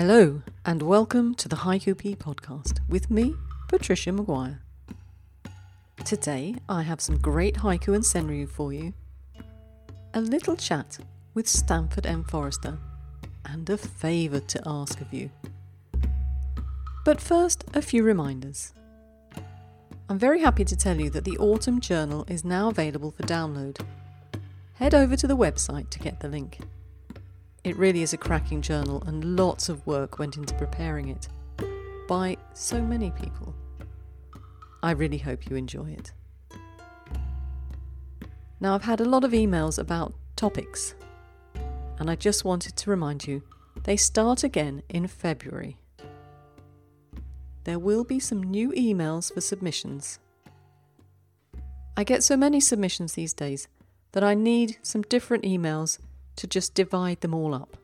Hello, and welcome to the Haiku Pea podcast with me, Patricia Maguire. Today, I have some great haiku and senryu for you, a little chat with Stanford M. Forrester, and a favour to ask of you. But first, a few reminders. I'm very happy to tell you that the Autumn Journal is now available for download. Head over to the website to get the link. It really is a cracking journal, and lots of work went into preparing it by so many people. I really hope you enjoy it. Now, I've had a lot of emails about topics, and I just wanted to remind you they start again in February. There will be some new emails for submissions. I get so many submissions these days that I need some different emails to just divide them all up.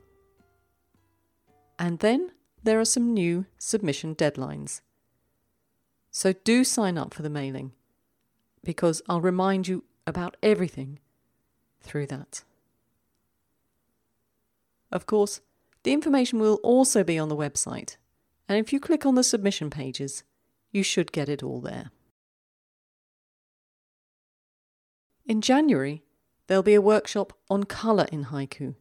And then there are some new submission deadlines. So do sign up for the mailing because I'll remind you about everything through that. Of course, the information will also be on the website, and if you click on the submission pages, you should get it all there. In January, there'll be a workshop on colour in haiku.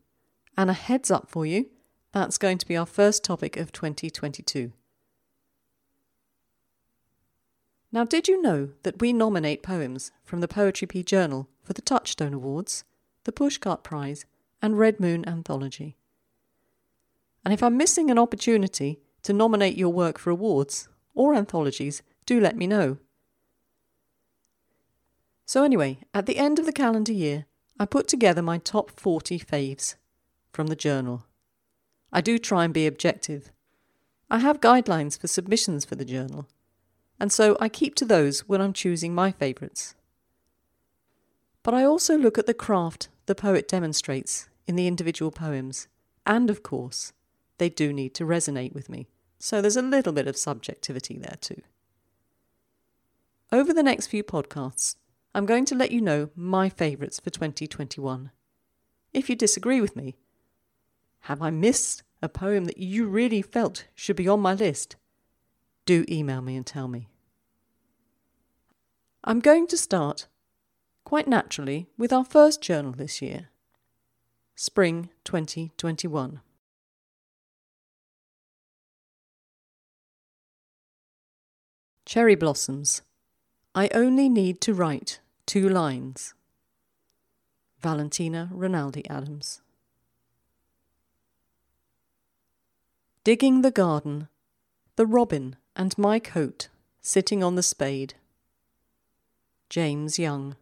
And a heads up for you, that's going to be our first topic of 2022. Now, did you know that we nominate poems from the Poetry Pea Journal for the Touchstone Awards, the Pushcart Prize, and Red Moon Anthology? And if I'm missing an opportunity to nominate your work for awards or anthologies, do let me know. So, anyway, at the end of the calendar year, I put together my top 40 faves from the journal. I do try and be objective. I have guidelines for submissions for the journal, and so I keep to those when I'm choosing my favourites. But I also look at the craft the poet demonstrates in the individual poems, and of course, they do need to resonate with me, so there's a little bit of subjectivity there too. Over the next few podcasts, I'm going to let you know my favourites for 2021. If you disagree with me, have I missed a poem that you really felt should be on my list? Do email me and tell me. I'm going to start, quite naturally, with our first journal this year Spring 2021. Cherry Blossoms. I only need to write Two lines. Valentina Rinaldi Adams. Digging the garden, the robin and my coat sitting on the spade. James Young.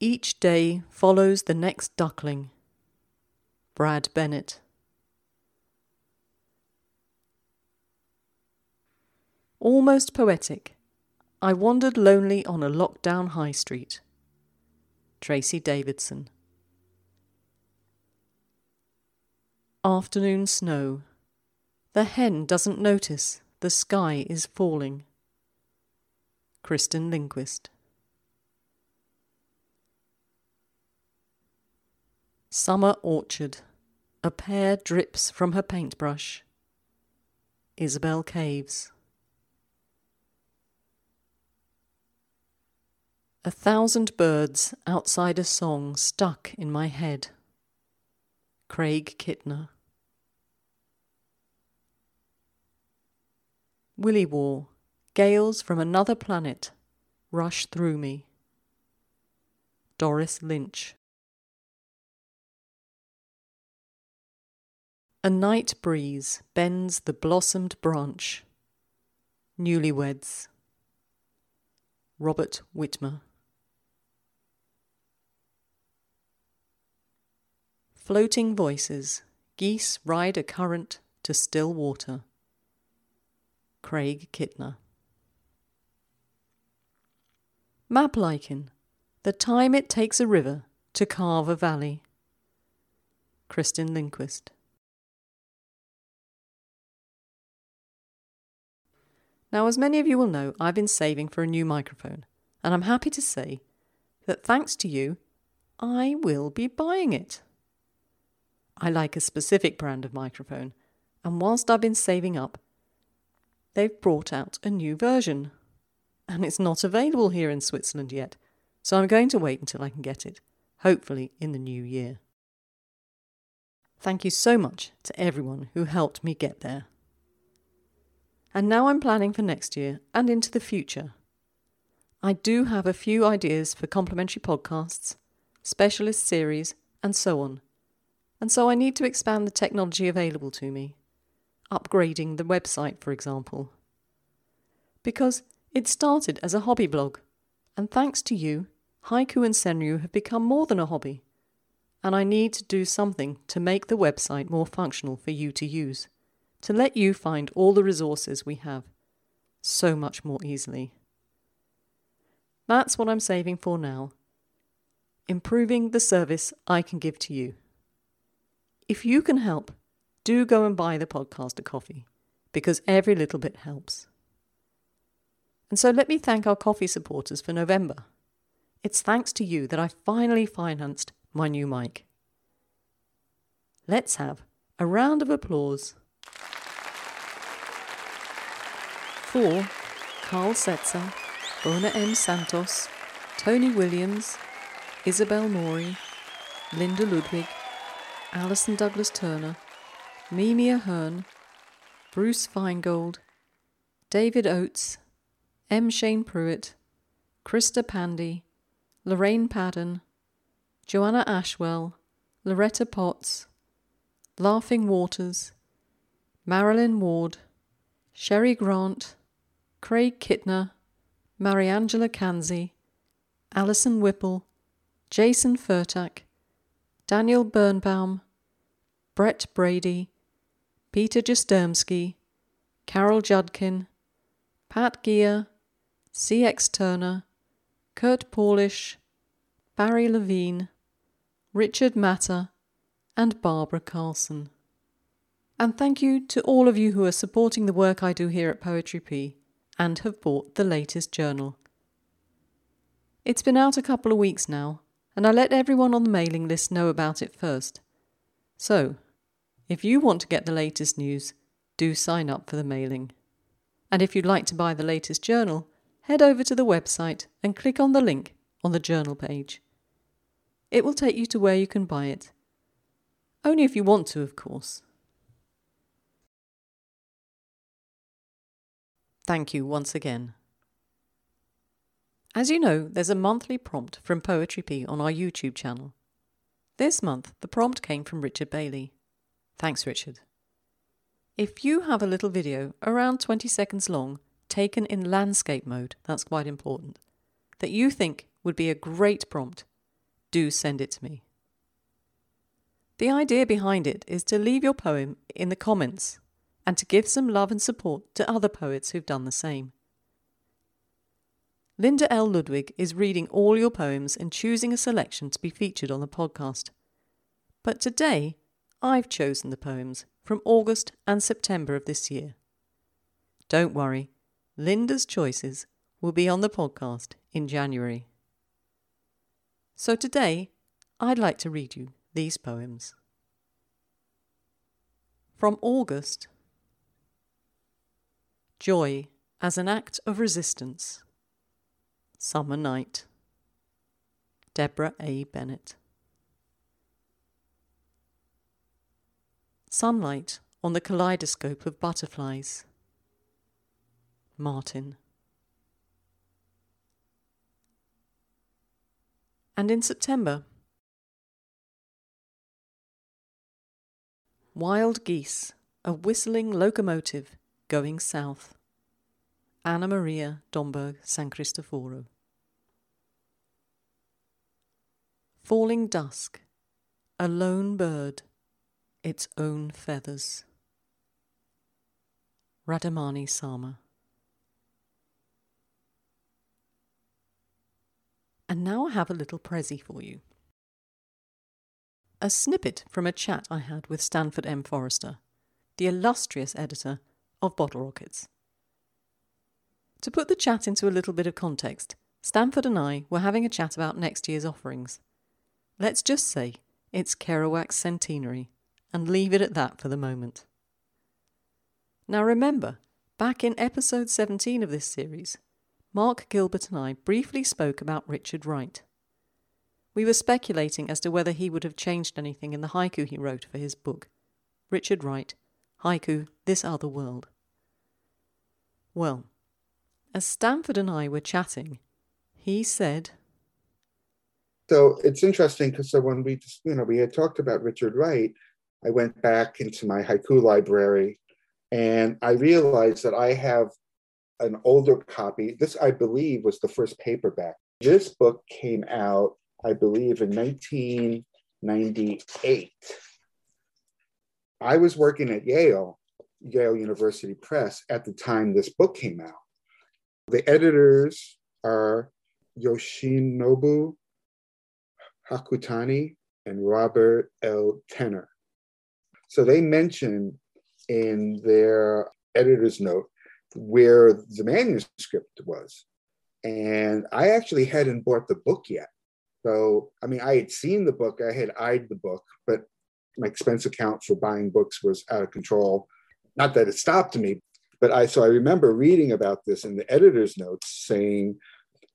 Each day follows the next duckling. Brad Bennett. Almost poetic, I wandered lonely on a lockdown high street. Tracy Davidson. Afternoon snow. The hen doesn't notice the sky is falling. Kristen Lindquist. Summer orchard. A pear drips from her paintbrush. Isabel Caves. A thousand birds outside a song stuck in my head. Craig Kittner. Willie War, gales from another planet rush through me. Doris Lynch. A night breeze bends the blossomed branch. Newlyweds. Robert Witmer. Floating voices. Geese ride a current to still water. Craig Kittner. Map lichen. The time it takes a river to carve a valley. Kristen Lindquist. Now, as many of you will know, I've been saving for a new microphone, and I'm happy to say that thanks to you, I will be buying it. I like a specific brand of microphone, and whilst I've been saving up, they've brought out a new version. And it's not available here in Switzerland yet, so I'm going to wait until I can get it, hopefully in the new year. Thank you so much to everyone who helped me get there. And now I'm planning for next year and into the future. I do have a few ideas for complementary podcasts, specialist series, and so on. And so I need to expand the technology available to me, upgrading the website, for example. Because it started as a hobby blog, and thanks to you, Haiku and Senryu have become more than a hobby. And I need to do something to make the website more functional for you to use, to let you find all the resources we have so much more easily. That's what I'm saving for now. Improving the service I can give to you. If you can help, do go and buy the podcast a coffee, because every little bit helps. And so let me thank our coffee supporters for November. It's thanks to you that I finally financed my new mic. Let's have a round of applause for Carl Setzer, Bona M. Santos, Tony Williams, Isabel Mori, Linda Ludwig, Alison Douglas Turner, Mimi Ahern, Bruce Feingold, David Oates, M. Shane Pruitt, Krista Pandy, Lorraine Padden, Joanna Ashwell, Loretta Potts, Laughing Waters, Marilyn Ward, Sherry Grant, Craig Kittner, Mariangela Canzi, Alison Whipple, Jason Furtak, Daniel Birnbaum, Brett Brady, Peter Jastermsky, Carol Judkin, Pat Gear, C.X. Turner, Kurt Paulish, Barry Levine, Richard Matter, and Barbara Carlson. And thank you to all of you who are supporting the work I do here at Poetry Pea and have bought the latest journal. It's been out a couple of weeks now, and I let everyone on the mailing list know about it first. So, if you want to get the latest news, do sign up for the mailing. And if you'd like to buy the latest journal, head over to the website and click on the link on the journal page. It will take you to where you can buy it. Only if you want to, of course. Thank you once again. As you know, there's a monthly prompt from Poetry Pea on our YouTube channel. This month, the prompt came from Richard Bailey. Thanks, Richard. If you have a little video around 20 seconds long, taken in landscape mode, that's quite important, that you think would be a great prompt, do send it to me. The idea behind it is to leave your poem in the comments and to give some love and support to other poets who've done the same. Linda L. Ludwig is reading all your poems and choosing a selection to be featured on the podcast. But today, I've chosen the poems from August and September of this year. Don't worry, Linda's choices will be on the podcast in January. So today, I'd like to read you these poems. From August Joy as an act of resistance. Summer Night. Deborah A. Bennett. Sunlight on the kaleidoscope of butterflies. Martin. And in September, Wild Geese, a whistling locomotive Going South. Anna Maria Domberg San Cristoforo. Falling dusk, a lone bird, its own feathers. Radhamani Sama. And now I have a little prezi for you. A snippet from a chat I had with Stanford M. Forrester, the illustrious editor of Bottle Rockets. To put the chat into a little bit of context, Stanford and I were having a chat about next year's offerings. Let's just say it's Kerouac's centenary, and leave it at that for the moment. Now remember, back in episode 17 of this series, Mark Gilbert and I briefly spoke about Richard Wright. We were speculating as to whether he would have changed anything in the haiku he wrote for his book, Richard Wright, Haiku This Other World. Well, as Stanford and I were chatting, he said, So it's interesting because so when we just, you know, we had talked about Richard Wright, I went back into my haiku library and I realized that I have an older copy. This, I believe, was the first paperback. This book came out, I believe, in 1998. I was working at Yale, Yale University Press, at the time this book came out. The editors are Yoshinobu Hakutani and Robert L. Tener. So they mention in their editor's note where the manuscript was. And I actually hadn't bought the book yet. So, I mean, I had seen the book, I had eyed the book, but my expense account for buying books was out of control. Not that it stopped me, but I, so I remember reading about this in the editor's notes saying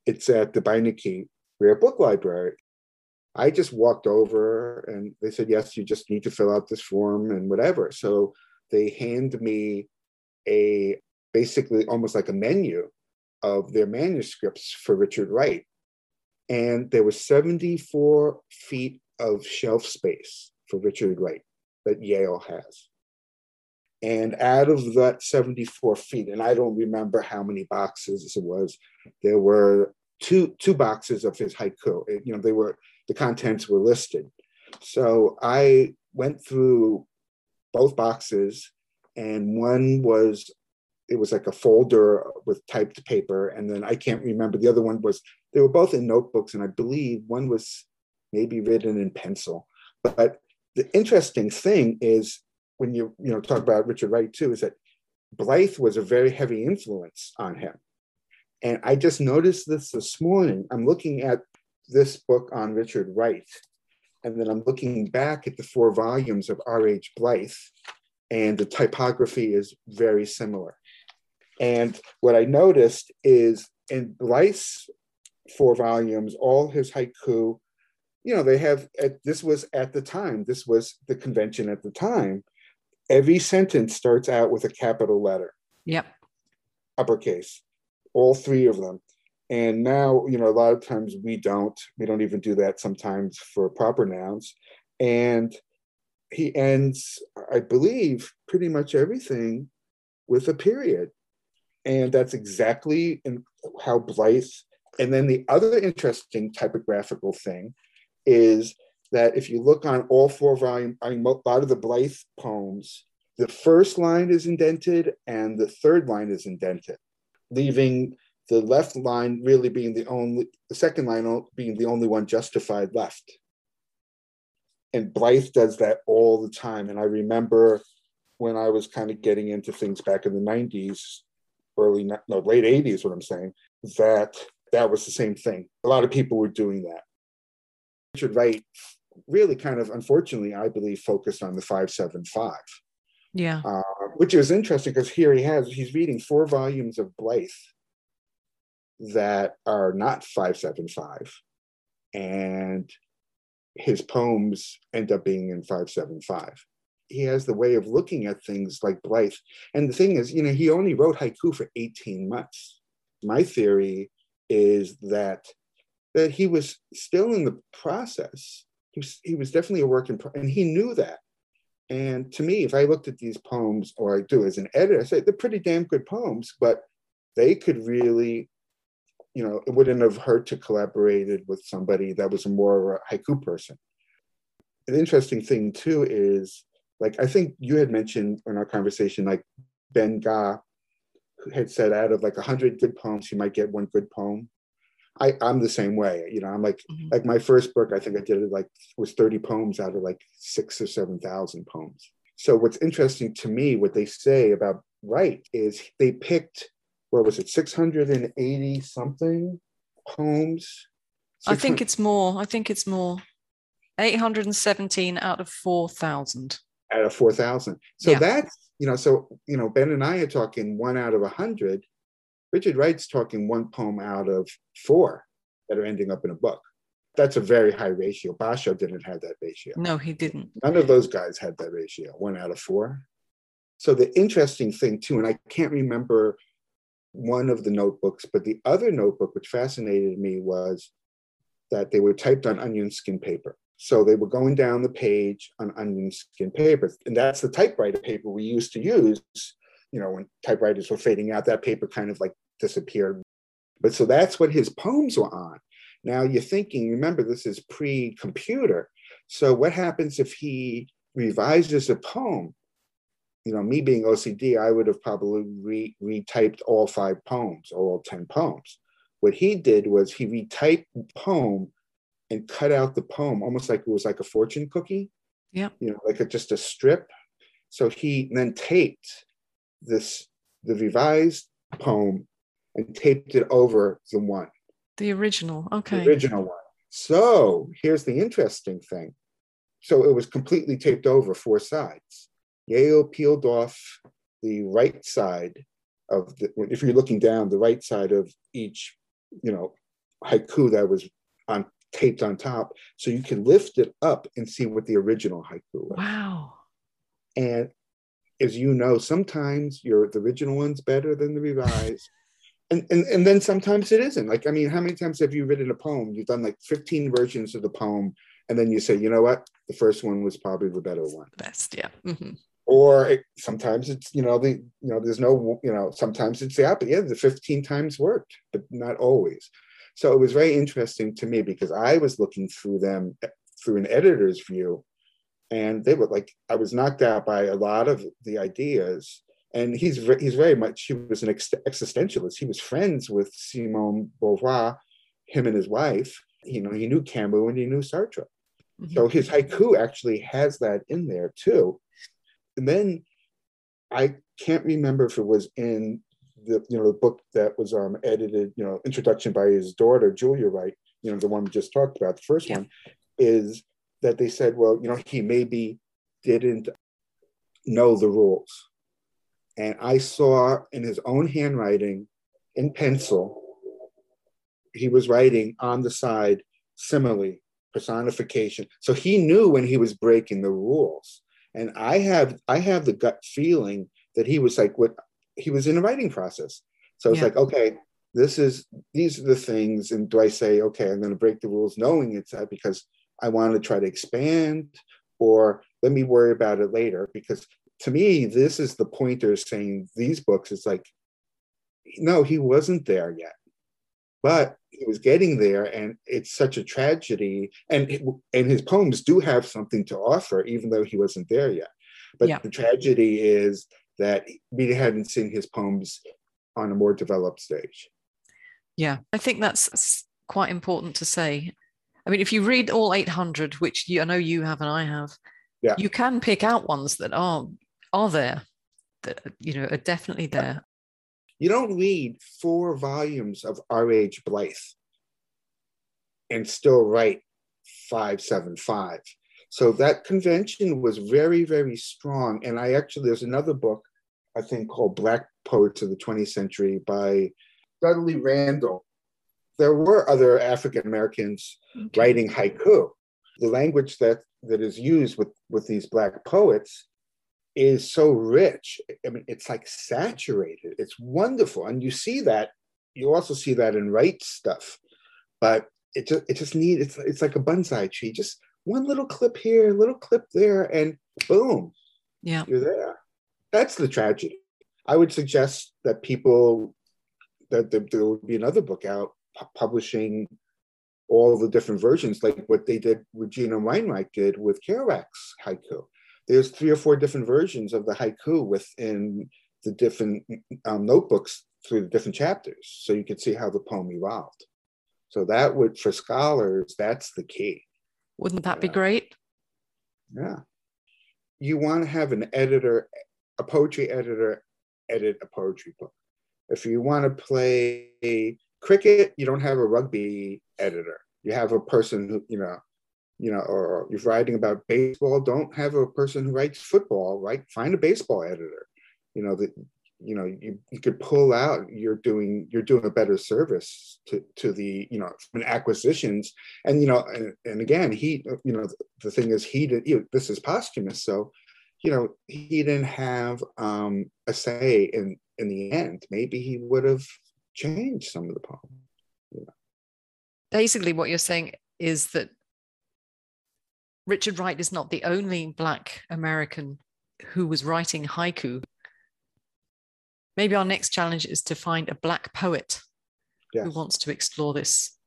it's at the Beinecke Rare Book Library. I just walked over and they said, yes, you just need to fill out this form and whatever. So they hand me a basically almost like a menu of their manuscripts for Richard Wright. And there was 74 feet of shelf space for Richard Wright that Yale has. And out of that 74 feet, and I don't remember how many boxes it was, there were two two boxes of his haiku. You know, they were the contents were listed. So I went through both boxes, and one was it was like a folder with typed paper, and then I can't remember the other one was they were both in notebooks, and I believe one was maybe written in pencil. But the interesting thing is when you you know talk about Richard Wright too, is that Blythe was a very heavy influence on him. And I just noticed this this morning. I'm looking at this book on Richard Wright, and then I'm looking back at the four volumes of R.H. Blythe, and the typography is very similar. And what I noticed is in Blythe's four volumes, all his haiku, you know, they have, this was at the time, this was the convention at the time. Every sentence starts out with a capital letter. Yep. Uppercase, all three of them. And now, you know, a lot of times we don't, we don't even do that sometimes for proper nouns. And he ends, I believe, pretty much everything with a period. And that's exactly in how Blythe. And then the other interesting typographical thing is that if you look on all four volume, I mean, a lot of the Blythe poems, the first line is indented and the third line is indented, leaving the left line really being the only, the second line being the only one justified left. And Blythe does that all the time. And I remember when I was kind of getting into things back in the 90s, early, no, late 80s, what I'm saying, that that was the same thing. A lot of people were doing that. Richard Wright really kind of, unfortunately, I believe, focused on the 575. Yeah. Uh, which is interesting because here he has, he's reading four volumes of Blythe that are not 575 and his poems end up being in 575 he has the way of looking at things like blythe and the thing is you know he only wrote haiku for 18 months my theory is that that he was still in the process he was, he was definitely a work in pro- and he knew that and to me if i looked at these poems or i do as an editor i say they're pretty damn good poems but they could really you know, it wouldn't have hurt to collaborated with somebody that was a more haiku person. An interesting thing too is like I think you had mentioned in our conversation, like Ben Ga had said out of like a hundred good poems, you might get one good poem. I, I'm the same way. You know, I'm like mm-hmm. like my first book, I think I did it like was 30 poems out of like six or seven thousand poems. So what's interesting to me, what they say about Wright is they picked where was it 680 something poems i think it's more i think it's more 817 out of 4000 out of 4,000. So Yeah. that's, you know, so, you know, Ben and I are talking one out of a 100. Richard Wright's talking one poem out of four that are ending up in a book. That's a very high ratio. Basho didn't have that ratio. No, he didn't. None of those guys had that ratio, one out of four. So the interesting thing too, and I can't remember one of the notebooks, but the other notebook which fascinated me was that they were typed on onion skin paper. So they were going down the page on onion skin paper. And that's the typewriter paper we used to use. You know, when typewriters were fading out, that paper kind of like disappeared. But so that's what his poems were on. Now you're thinking, remember, this is pre computer. So what happens if he revises a poem? You know, me being OCD, I would have probably re- retyped all five poems all 10 poems. What he did was he retyped the poem and cut out the poem almost like it was like a fortune cookie. Yeah. You know, like a, just a strip. So he then taped this, the revised poem and taped it over the one The original. the Okay. original one. So here's the interesting thing. So it was completely taped over four sides. Yale peeled off the right side of the, if you're looking down, the right side of each, you know, haiku that was on taped on top. So you can lift it up and see what the original haiku was. Wow. And as you know, sometimes your the original one's better than the revised. And, and and then sometimes it isn't. Like, I mean, how many times have you written a poem? You've done like 15 versions of the poem, and then you say, you know what? The first one was probably the better one. the Best. Yeah. hmm Or it, sometimes it's, you know, the you know, there's no, you know, sometimes it's the opposite. Yeah, the 15 times worked, but not always. So it was very interesting to me because I was looking through them through an editor's view, and they were like, I was knocked out by a lot of the ideas. And he's he's very much he was an ex- existentialist. He was friends with Simone Beauvoir, him and his wife. You know, he knew Camus and he knew Sartre. So his haiku actually has that in there too. And then I can't remember if it was in the you know the book that was um edited, you know, introduction by his daughter Julia Wright, you know, the one we just talked about, the first Yeah. one, is that they said, well, you know, he maybe didn't know the rules. And I saw in his own handwriting in pencil, he was writing on the side simile, personification. So he knew when he was breaking the rules. And I have I have the gut feeling that he was like what he was in a writing process. So it's Yeah. like, okay, this is these are the things. And do I say, okay, I'm going to break the rules knowing it's that because I want to try to expand, or let me worry about it later? Because to me, this is the pointer saying these books is like, no, he wasn't there yet but he was getting there and it's such a tragedy and and his poems do have something to offer even though he wasn't there yet but Yeah. the tragedy is that we hadn't seen his poems on a more developed stage Yeah, I think that's quite important to say. I mean, if you read all 800, which you, I know you have and I have, Yeah. you can pick out ones that are are there, that you know are definitely there. you don't read four volumes of R.H. Blythe and still write 575. So that convention was very, very strong. And I actually, there's another book, I think, called Black Poets of the 20th Century by Dudley Randall. There were other African Americans Okay. writing haiku. The language that, that is used with, with these Black poets is so rich. I mean, it's like saturated. It's wonderful. And you see that, you also see that in Wright stuff. But it just it just need it's it's like a bonsai tree. Just one little clip here, a little clip there, and boom, Yeah, you're there. That's the tragedy. I would suggest that people that there, there would be another book out pu- publishing all the different versions, like what they did, Regina Weinreich did with Kerouac's haiku. There's three or four different versions of the haiku within the different um, notebooks through the different chapters, so you can see how the poem evolved. So that would, for scholars, that's the key. wouldn't that be great? Yeah. You want to have an editor, a poetry editor, edit a poetry book. If you want to play cricket, you don't have a rugby editor. You have a person who, you know, you know, or you're writing about baseball, don't have a person who writes football, right? Find a baseball editor. You know, that you know, you, you could pull out, you're doing you're doing a better service to, to the, you know, from acquisitions. And you know, and, and again, he, you know, the thing is he did you know, this is posthumous. So, you know, he didn't have um a say in in the end. Maybe he would have changed some of the poem. Basically, what you're saying is that Richard Wright is not the only Black American who was writing haiku. Maybe our next challenge is to find a Black poet yes. who wants to explore this.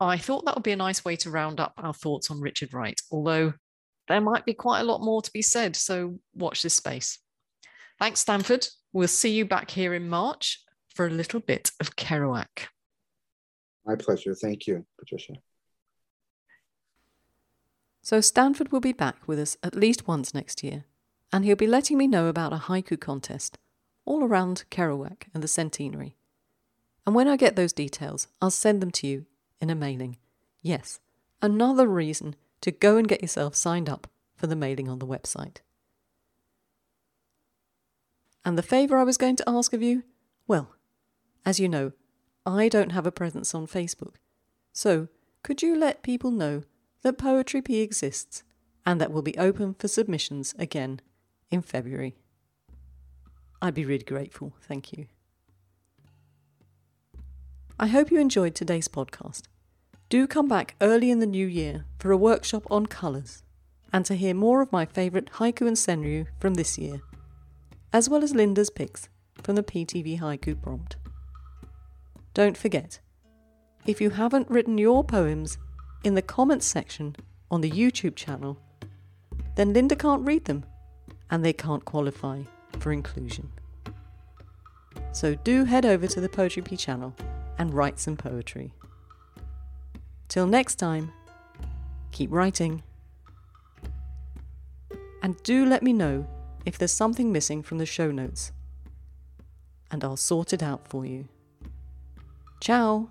I thought that would be a nice way to round up our thoughts on Richard Wright, although there might be quite a lot more to be said, so watch this space. Thanks, Stanford. We'll see you back here in March for a little bit of Kerouac. My pleasure. Thank you, Patricia. So Stanford will be back with us at least once next year, and he'll be letting me know about a haiku contest all around Kerouac and the centenary. And when I get those details, I'll send them to you in a mailing. Yes, another reason to go and get yourself signed up for the mailing on the website. And the favour I was going to ask of you? Well, as you know, I don't have a presence on Facebook. So, could you let people know that Poetry Pea exists and that will be open for submissions again in February. I'd be really grateful, thank you. I hope you enjoyed today's podcast. Do come back early in the new year for a workshop on colours and to hear more of my favourite haiku and senryu from this year, as well as Linda's picks from the PTV Haiku prompt. Don't forget, if you haven't written your poems in the comments section on the YouTube channel, then Linda can't read them and they can't qualify for inclusion. So do head over to the Poetry Pea channel and write some poetry. Till next time, keep writing. And do let me know if there's something missing from the show notes, and I'll sort it out for you. Ciao!